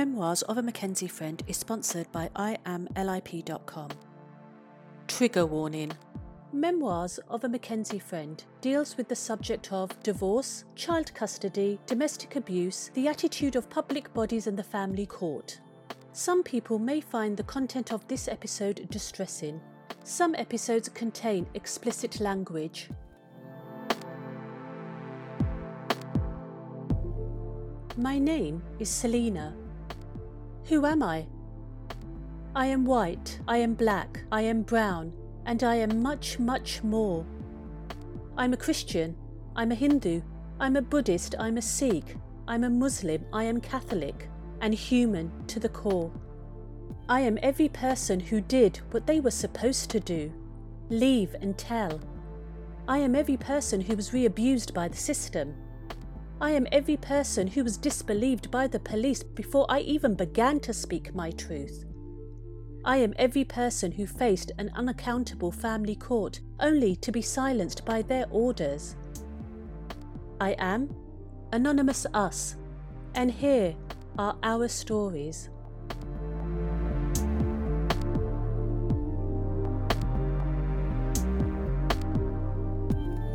Memoirs of a McKenzie Friend is sponsored by IamLIP.com. Trigger warning Memoirs of a McKenzie Friend deals with the subject of divorce, child custody, domestic abuse, the attitude of public bodies and the family court. Some people may find the content of this episode distressing. Some episodes contain explicit language. My name is Selina. Who am I? I am white, I am black, I am brown, and I am much, much more. I'm a Christian, I'm a Hindu, I'm a Buddhist, I'm a Sikh, I'm a Muslim, I am Catholic, and human to the core. I am every person who did what they were supposed to do leave and tell. I am every person who was re abused by the system. I am every person who was disbelieved by the police before I even began to speak my truth. I am every person who faced an unaccountable family court only to be silenced by their orders. I am Anonymous Us, and here are our stories.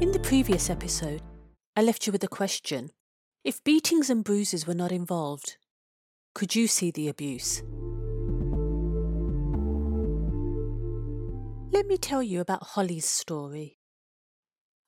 In the previous episode, I left you with a question. If beatings and bruises were not involved, could you see the abuse? Let me tell you about Holly's story.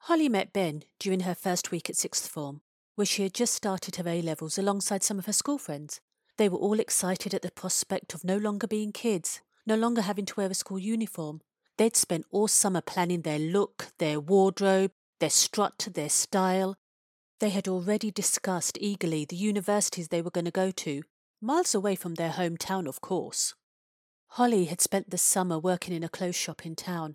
Holly met Ben during her first week at sixth form, where she had just started her A levels alongside some of her school friends. They were all excited at the prospect of no longer being kids, no longer having to wear a school uniform. They'd spent all summer planning their look, their wardrobe, their strut, their style. They had already discussed eagerly the universities they were going to go to, miles away from their hometown, of course. Holly had spent the summer working in a clothes shop in town.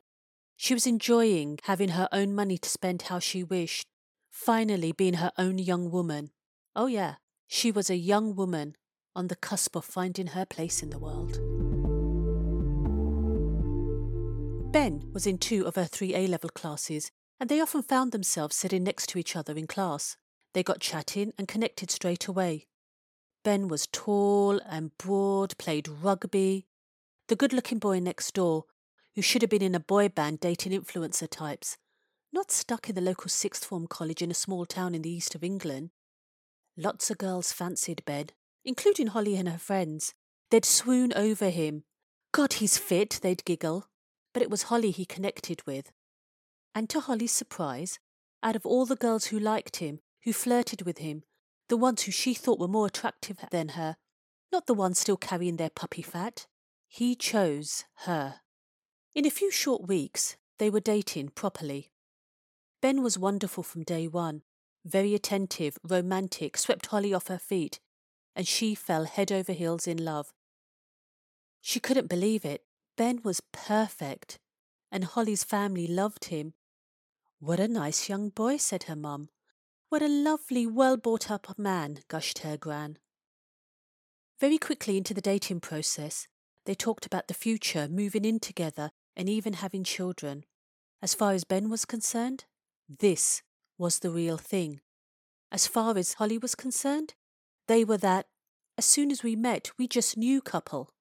She was enjoying having her own money to spend how she wished, finally being her own young woman. Oh, yeah, she was a young woman on the cusp of finding her place in the world. Ben was in two of her three A level classes and they often found themselves sitting next to each other in class. They got chatting and connected straight away. Ben was tall and broad, played rugby. The good looking boy next door, who should have been in a boy band dating influencer types, not stuck in the local sixth form college in a small town in the east of England. Lots of girls fancied Ben, including Holly and her friends. They'd swoon over him. God, he's fit, they'd giggle. But it was Holly he connected with. And to Holly's surprise, out of all the girls who liked him, who flirted with him, the ones who she thought were more attractive than her, not the ones still carrying their puppy fat, he chose her. In a few short weeks, they were dating properly. Ben was wonderful from day one, very attentive, romantic, swept Holly off her feet, and she fell head over heels in love. She couldn't believe it. Ben was perfect, and Holly's family loved him what a nice young boy, said her mum. What a lovely, well brought up man, gushed her gran. Very quickly into the dating process, they talked about the future, moving in together, and even having children. As far as Ben was concerned, this was the real thing. As far as Holly was concerned, they were that, as soon as we met, we just knew couple.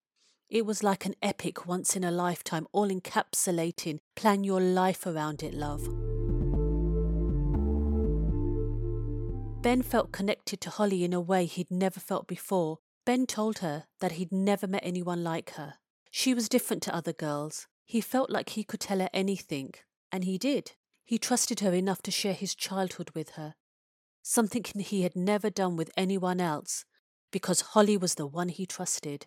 It was like an epic once in a lifetime, all encapsulating, plan your life around it, love. Ben felt connected to Holly in a way he'd never felt before. Ben told her that he'd never met anyone like her. She was different to other girls. He felt like he could tell her anything, and he did. He trusted her enough to share his childhood with her, something he had never done with anyone else, because Holly was the one he trusted.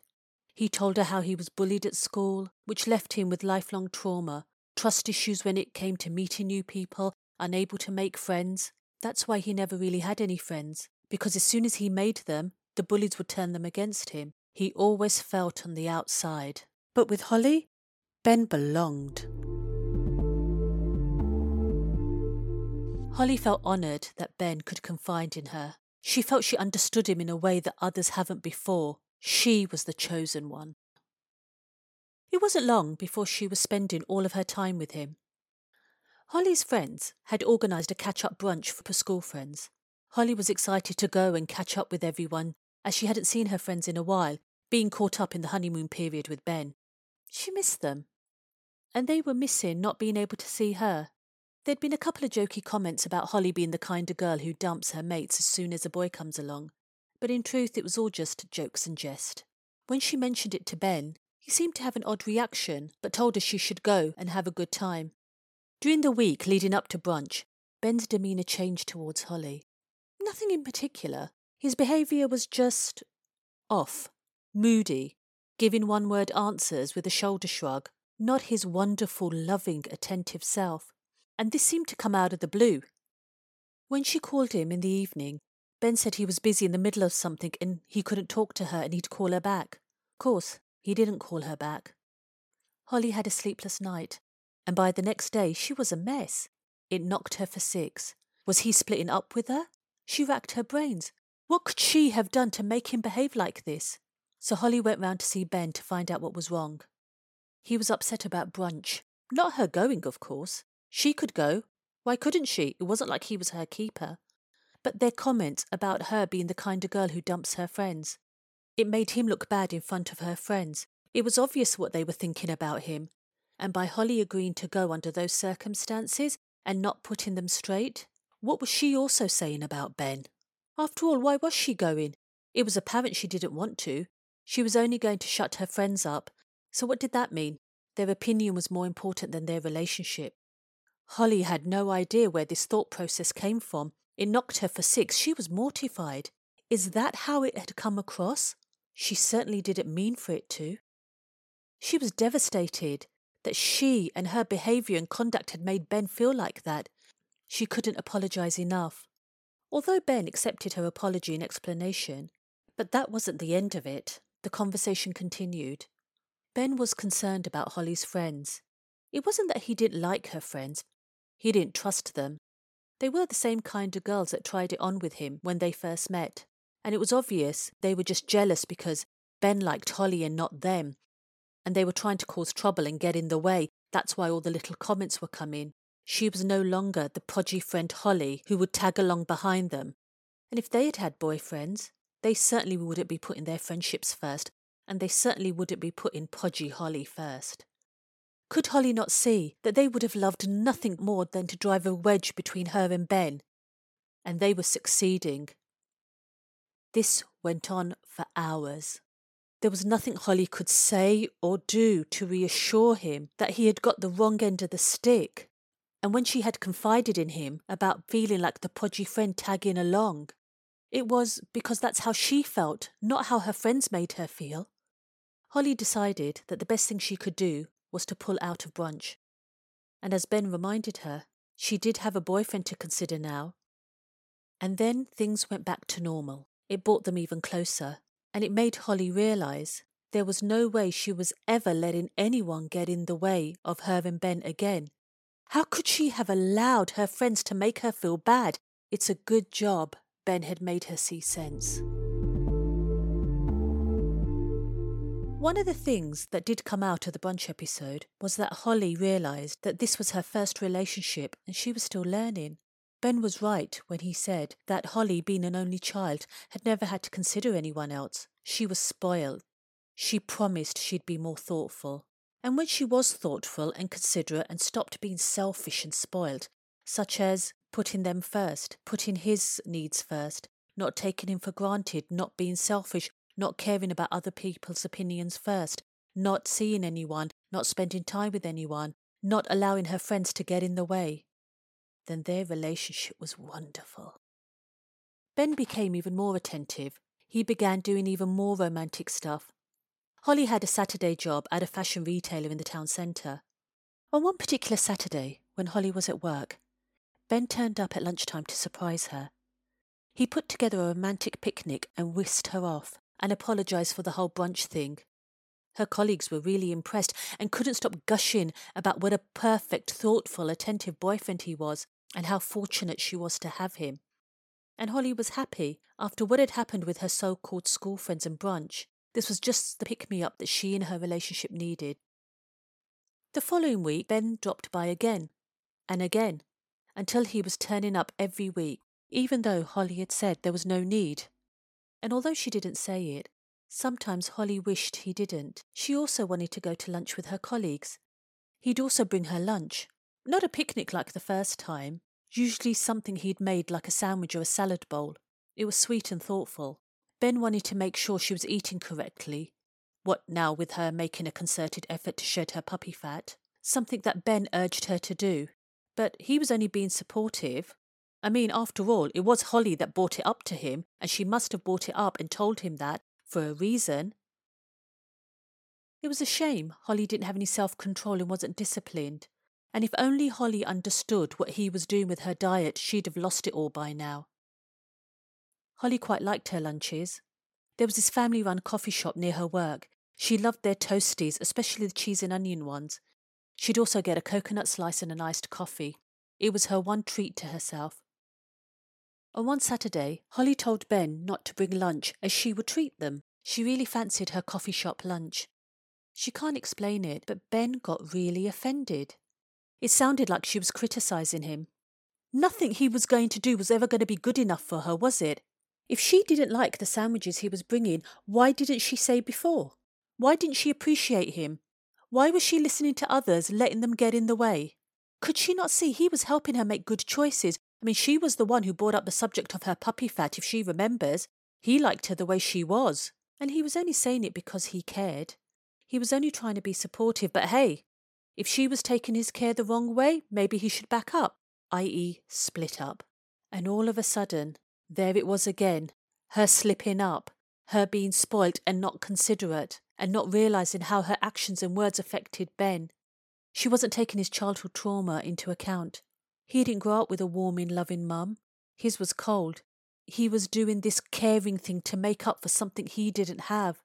He told her how he was bullied at school, which left him with lifelong trauma, trust issues when it came to meeting new people, unable to make friends, that's why he never really had any friends, because as soon as he made them, the bullies would turn them against him. He always felt on the outside. But with Holly, Ben belonged. Holly felt honoured that Ben could confide in her. She felt she understood him in a way that others haven't before. She was the chosen one. It wasn't long before she was spending all of her time with him. Holly's friends had organised a catch up brunch for school friends. Holly was excited to go and catch up with everyone as she hadn't seen her friends in a while, being caught up in the honeymoon period with Ben. She missed them. And they were missing not being able to see her. There'd been a couple of jokey comments about Holly being the kind of girl who dumps her mates as soon as a boy comes along, but in truth it was all just jokes and jest. When she mentioned it to Ben, he seemed to have an odd reaction, but told her she should go and have a good time. During the week leading up to brunch, Ben's demeanour changed towards Holly. Nothing in particular. His behaviour was just off, moody, giving one word answers with a shoulder shrug, not his wonderful, loving, attentive self. And this seemed to come out of the blue. When she called him in the evening, Ben said he was busy in the middle of something and he couldn't talk to her and he'd call her back. Of course, he didn't call her back. Holly had a sleepless night, and by the next day she was a mess. It knocked her for six. Was he splitting up with her? She racked her brains. What could she have done to make him behave like this? So Holly went round to see Ben to find out what was wrong. He was upset about brunch. Not her going, of course. She could go. Why couldn't she? It wasn't like he was her keeper. But their comments about her being the kind of girl who dumps her friends. It made him look bad in front of her friends. It was obvious what they were thinking about him. And by Holly agreeing to go under those circumstances, and not putting them straight? What was she also saying about Ben? After all, why was she going? It was apparent she didn't want to. She was only going to shut her friends up. So what did that mean? Their opinion was more important than their relationship. Holly had no idea where this thought process came from. It knocked her for six. She was mortified. Is that how it had come across? She certainly didn't mean for it to. She was devastated that she and her behaviour and conduct had made Ben feel like that. She couldn't apologise enough. Although Ben accepted her apology and explanation, but that wasn't the end of it. The conversation continued. Ben was concerned about Holly's friends. It wasn't that he didn't like her friends, he didn't trust them. They were the same kind of girls that tried it on with him when they first met, and it was obvious they were just jealous because Ben liked Holly and not them, and they were trying to cause trouble and get in the way. That's why all the little comments were coming. She was no longer the podgy friend Holly who would tag along behind them. And if they had had boyfriends, they certainly wouldn't be putting their friendships first, and they certainly wouldn't be putting podgy Holly first. Could Holly not see that they would have loved nothing more than to drive a wedge between her and Ben? And they were succeeding. This went on for hours. There was nothing Holly could say or do to reassure him that he had got the wrong end of the stick. And when she had confided in him about feeling like the podgy friend tagging along, it was because that's how she felt, not how her friends made her feel. Holly decided that the best thing she could do was to pull out of brunch. And as Ben reminded her, she did have a boyfriend to consider now. And then things went back to normal. It brought them even closer, and it made Holly realize there was no way she was ever letting anyone get in the way of her and Ben again. How could she have allowed her friends to make her feel bad? It's a good job Ben had made her see sense. One of the things that did come out of the brunch episode was that Holly realised that this was her first relationship and she was still learning. Ben was right when he said that Holly, being an only child, had never had to consider anyone else. She was spoiled. She promised she'd be more thoughtful. And when she was thoughtful and considerate and stopped being selfish and spoiled, such as putting them first, putting his needs first, not taking him for granted, not being selfish, not caring about other people's opinions first, not seeing anyone, not spending time with anyone, not allowing her friends to get in the way, then their relationship was wonderful. Ben became even more attentive. He began doing even more romantic stuff. Holly had a Saturday job at a fashion retailer in the town centre. On one particular Saturday, when Holly was at work, Ben turned up at lunchtime to surprise her. He put together a romantic picnic and whisked her off and apologised for the whole brunch thing. Her colleagues were really impressed and couldn't stop gushing about what a perfect, thoughtful, attentive boyfriend he was and how fortunate she was to have him. And Holly was happy after what had happened with her so called school friends and brunch. This was just the pick me up that she and her relationship needed. The following week, Ben dropped by again and again until he was turning up every week, even though Holly had said there was no need. And although she didn't say it, sometimes Holly wished he didn't. She also wanted to go to lunch with her colleagues. He'd also bring her lunch. Not a picnic like the first time, usually something he'd made like a sandwich or a salad bowl. It was sweet and thoughtful. Ben wanted to make sure she was eating correctly. What now with her making a concerted effort to shed her puppy fat? Something that Ben urged her to do. But he was only being supportive. I mean, after all, it was Holly that brought it up to him, and she must have brought it up and told him that for a reason. It was a shame Holly didn't have any self control and wasn't disciplined. And if only Holly understood what he was doing with her diet, she'd have lost it all by now. Holly quite liked her lunches. There was this family run coffee shop near her work. She loved their toasties, especially the cheese and onion ones. She'd also get a coconut slice and an iced coffee. It was her one treat to herself. On one Saturday, Holly told Ben not to bring lunch as she would treat them. She really fancied her coffee shop lunch. She can't explain it, but Ben got really offended. It sounded like she was criticizing him. Nothing he was going to do was ever going to be good enough for her, was it? If she didn't like the sandwiches he was bringing, why didn't she say before? Why didn't she appreciate him? Why was she listening to others, letting them get in the way? Could she not see he was helping her make good choices? I mean, she was the one who brought up the subject of her puppy fat, if she remembers. He liked her the way she was, and he was only saying it because he cared. He was only trying to be supportive, but hey, if she was taking his care the wrong way, maybe he should back up, i.e., split up. And all of a sudden, there it was again her slipping up, her being spoilt and not considerate, and not realizing how her actions and words affected Ben. She wasn't taking his childhood trauma into account. He didn't grow up with a warming, loving mum. His was cold. He was doing this caring thing to make up for something he didn't have.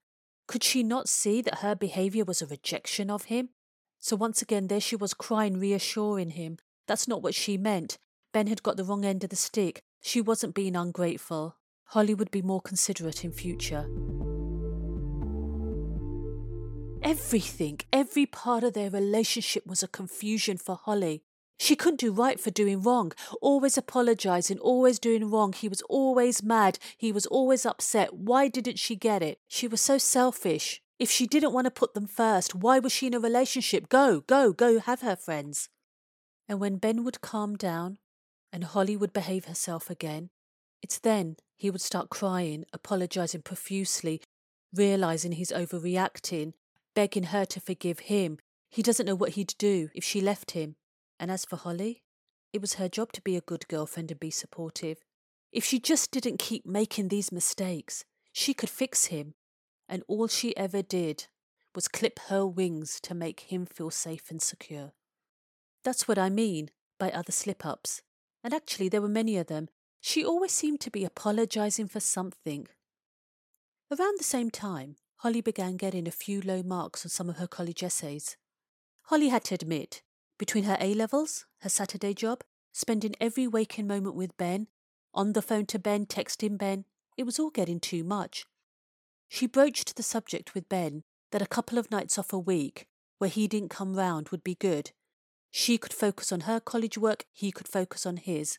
Could she not see that her behaviour was a rejection of him? So once again, there she was crying, reassuring him. That's not what she meant. Ben had got the wrong end of the stick. She wasn't being ungrateful. Holly would be more considerate in future. Everything, every part of their relationship was a confusion for Holly. She couldn't do right for doing wrong, always apologizing, always doing wrong. He was always mad, he was always upset. Why didn't she get it? She was so selfish. If she didn't want to put them first, why was she in a relationship? Go, go, go have her friends. And when Ben would calm down and Holly would behave herself again, it's then he would start crying, apologizing profusely, realizing he's overreacting, begging her to forgive him. He doesn't know what he'd do if she left him. And as for Holly, it was her job to be a good girlfriend and be supportive. If she just didn't keep making these mistakes, she could fix him. And all she ever did was clip her wings to make him feel safe and secure. That's what I mean by other slip ups. And actually, there were many of them. She always seemed to be apologizing for something. Around the same time, Holly began getting a few low marks on some of her college essays. Holly had to admit between her A levels, her Saturday job, spending every waking moment with Ben, on the phone to Ben, texting Ben, it was all getting too much. She broached the subject with Ben that a couple of nights off a week, where he didn't come round, would be good. She could focus on her college work, he could focus on his.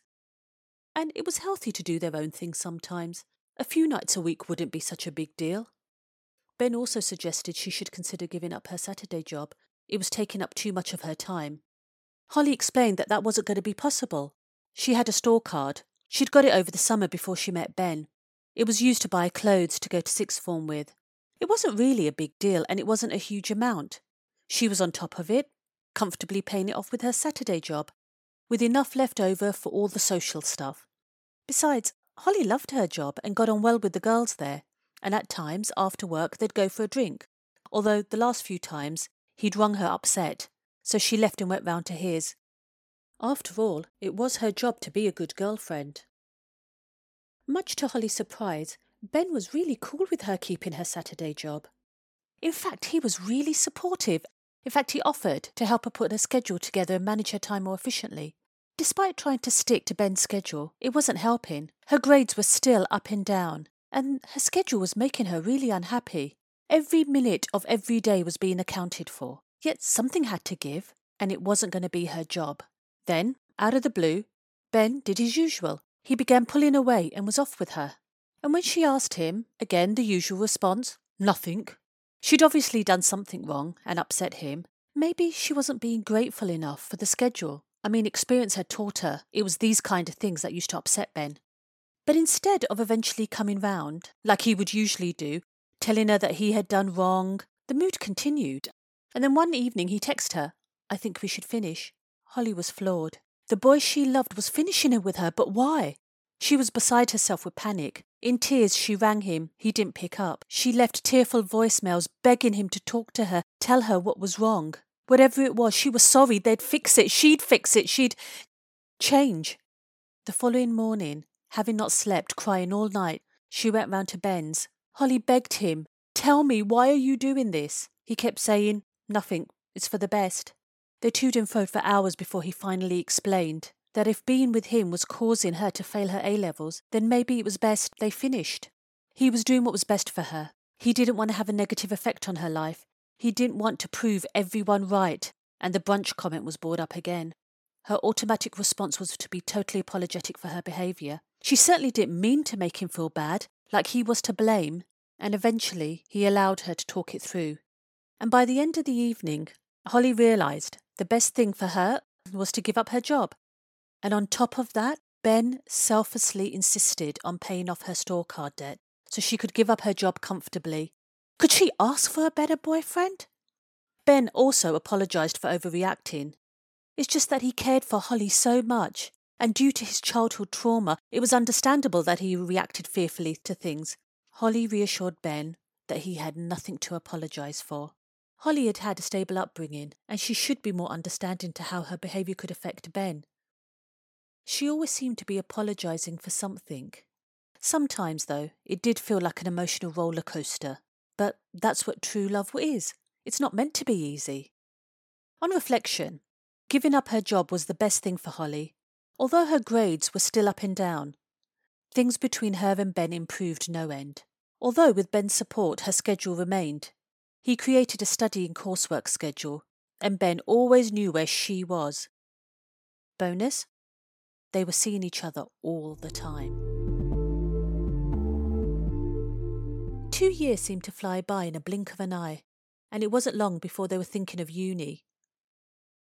And it was healthy to do their own thing sometimes. A few nights a week wouldn't be such a big deal. Ben also suggested she should consider giving up her Saturday job. It was taking up too much of her time. Holly explained that that wasn't going to be possible. She had a store card. She'd got it over the summer before she met Ben. It was used to buy clothes to go to sixth form with. It wasn't really a big deal and it wasn't a huge amount. She was on top of it, comfortably paying it off with her Saturday job, with enough left over for all the social stuff. Besides, Holly loved her job and got on well with the girls there, and at times, after work, they'd go for a drink, although the last few times he'd rung her upset so she left and went round to his. After all, it was her job to be a good girlfriend. Much to Holly's surprise, Ben was really cool with her keeping her Saturday job. In fact, he was really supportive. In fact, he offered to help her put her schedule together and manage her time more efficiently. Despite trying to stick to Ben's schedule, it wasn't helping. Her grades were still up and down, and her schedule was making her really unhappy. Every minute of every day was being accounted for. Yet something had to give, and it wasn't going to be her job. Then, out of the blue, Ben did his usual. He began pulling away and was off with her. And when she asked him, again the usual response nothing. She'd obviously done something wrong and upset him. Maybe she wasn't being grateful enough for the schedule. I mean, experience had taught her it was these kind of things that used to upset Ben. But instead of eventually coming round, like he would usually do, telling her that he had done wrong, the mood continued. And then one evening he texted her, I think we should finish. Holly was floored. The boy she loved was finishing it with her, but why? She was beside herself with panic. In tears, she rang him. He didn't pick up. She left tearful voicemails begging him to talk to her, tell her what was wrong. Whatever it was, she was sorry. They'd fix it. She'd fix it. She'd change. The following morning, having not slept, crying all night, she went round to Ben's. Holly begged him, Tell me, why are you doing this? He kept saying, Nothing. It's for the best. They toed and froed for hours before he finally explained that if being with him was causing her to fail her A levels, then maybe it was best they finished. He was doing what was best for her. He didn't want to have a negative effect on her life. He didn't want to prove everyone right, and the brunch comment was brought up again. Her automatic response was to be totally apologetic for her behaviour. She certainly didn't mean to make him feel bad, like he was to blame, and eventually he allowed her to talk it through. And by the end of the evening, Holly realised the best thing for her was to give up her job. And on top of that, Ben selflessly insisted on paying off her store card debt so she could give up her job comfortably could she ask for a better boyfriend? Ben also apologised for overreacting. It's just that he cared for Holly so much, and due to his childhood trauma, it was understandable that he reacted fearfully to things. Holly reassured Ben that he had nothing to apologise for. Holly had had a stable upbringing, and she should be more understanding to how her behaviour could affect Ben. She always seemed to be apologising for something. Sometimes, though, it did feel like an emotional roller coaster. But that's what true love is. It's not meant to be easy. On reflection, giving up her job was the best thing for Holly, although her grades were still up and down. Things between her and Ben improved no end. Although with Ben's support her schedule remained. He created a study and coursework schedule, and Ben always knew where she was. Bonus? They were seeing each other all the time. Two years seemed to fly by in a blink of an eye, and it wasn't long before they were thinking of uni.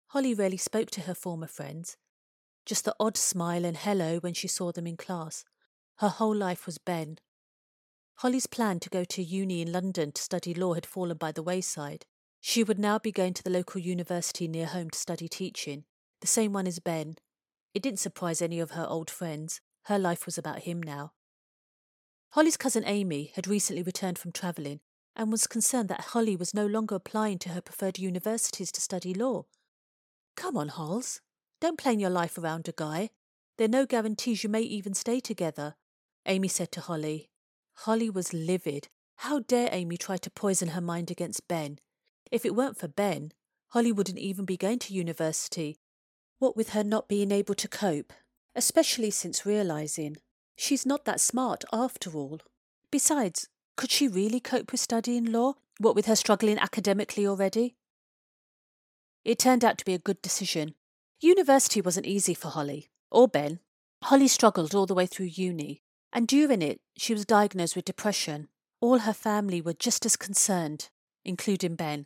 Holly rarely spoke to her former friends, just the odd smile and hello when she saw them in class. Her whole life was Ben. Holly's plan to go to uni in London to study law had fallen by the wayside. She would now be going to the local university near home to study teaching, the same one as Ben. It didn't surprise any of her old friends. Her life was about him now. Holly's cousin Amy had recently returned from travelling and was concerned that Holly was no longer applying to her preferred universities to study law. Come on, Hols. Don't plan your life around a guy. There are no guarantees you may even stay together, Amy said to Holly. Holly was livid. How dare Amy try to poison her mind against Ben? If it weren't for Ben, Holly wouldn't even be going to university. What with her not being able to cope, especially since realising She's not that smart after all. Besides, could she really cope with studying law, what with her struggling academically already? It turned out to be a good decision. University wasn't easy for Holly, or Ben. Holly struggled all the way through uni, and during it, she was diagnosed with depression. All her family were just as concerned, including Ben.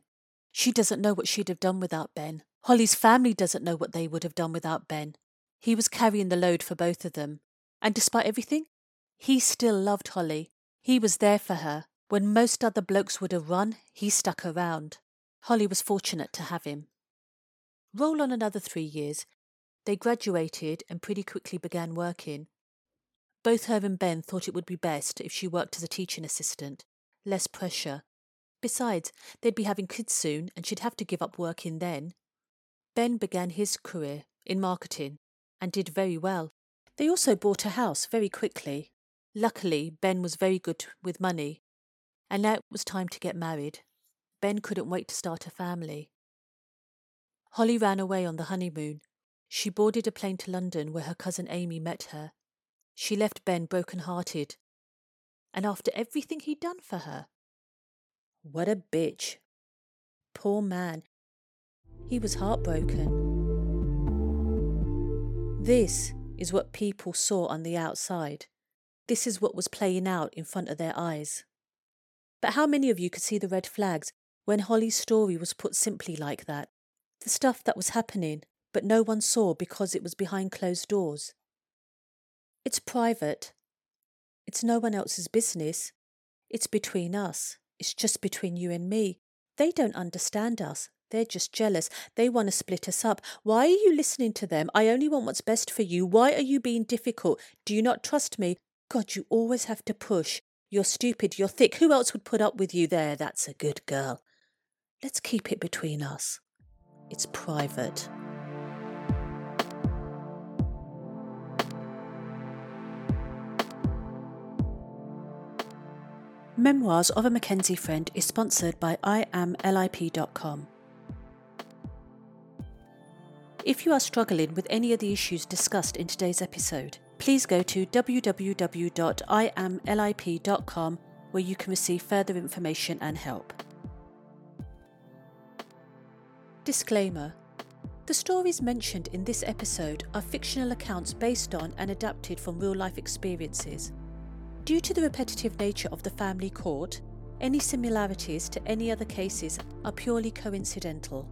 She doesn't know what she'd have done without Ben. Holly's family doesn't know what they would have done without Ben. He was carrying the load for both of them, and despite everything, he still loved Holly. He was there for her. When most other blokes would have run, he stuck around. Holly was fortunate to have him. Roll on another three years. They graduated and pretty quickly began working. Both her and Ben thought it would be best if she worked as a teaching assistant. Less pressure. Besides, they'd be having kids soon and she'd have to give up working then. Ben began his career in marketing and did very well. They also bought a house very quickly. Luckily, Ben was very good with money, and now it was time to get married. Ben couldn't wait to start a family. Holly ran away on the honeymoon. She boarded a plane to London where her cousin Amy met her. She left Ben broken hearted. And after everything he'd done for her. What a bitch. Poor man. He was heartbroken. This is what people saw on the outside. This is what was playing out in front of their eyes. But how many of you could see the red flags when Holly's story was put simply like that? The stuff that was happening, but no one saw because it was behind closed doors. It's private. It's no one else's business. It's between us. It's just between you and me. They don't understand us. They're just jealous. They want to split us up. Why are you listening to them? I only want what's best for you. Why are you being difficult? Do you not trust me? God, you always have to push. You're stupid. You're thick. Who else would put up with you there? That's a good girl. Let's keep it between us. It's private. Memoirs of a McKenzie Friend is sponsored by IamLIP.com. If you are struggling with any of the issues discussed in today's episode, please go to www.iamlip.com where you can receive further information and help. Disclaimer The stories mentioned in this episode are fictional accounts based on and adapted from real life experiences. Due to the repetitive nature of the family court, any similarities to any other cases are purely coincidental.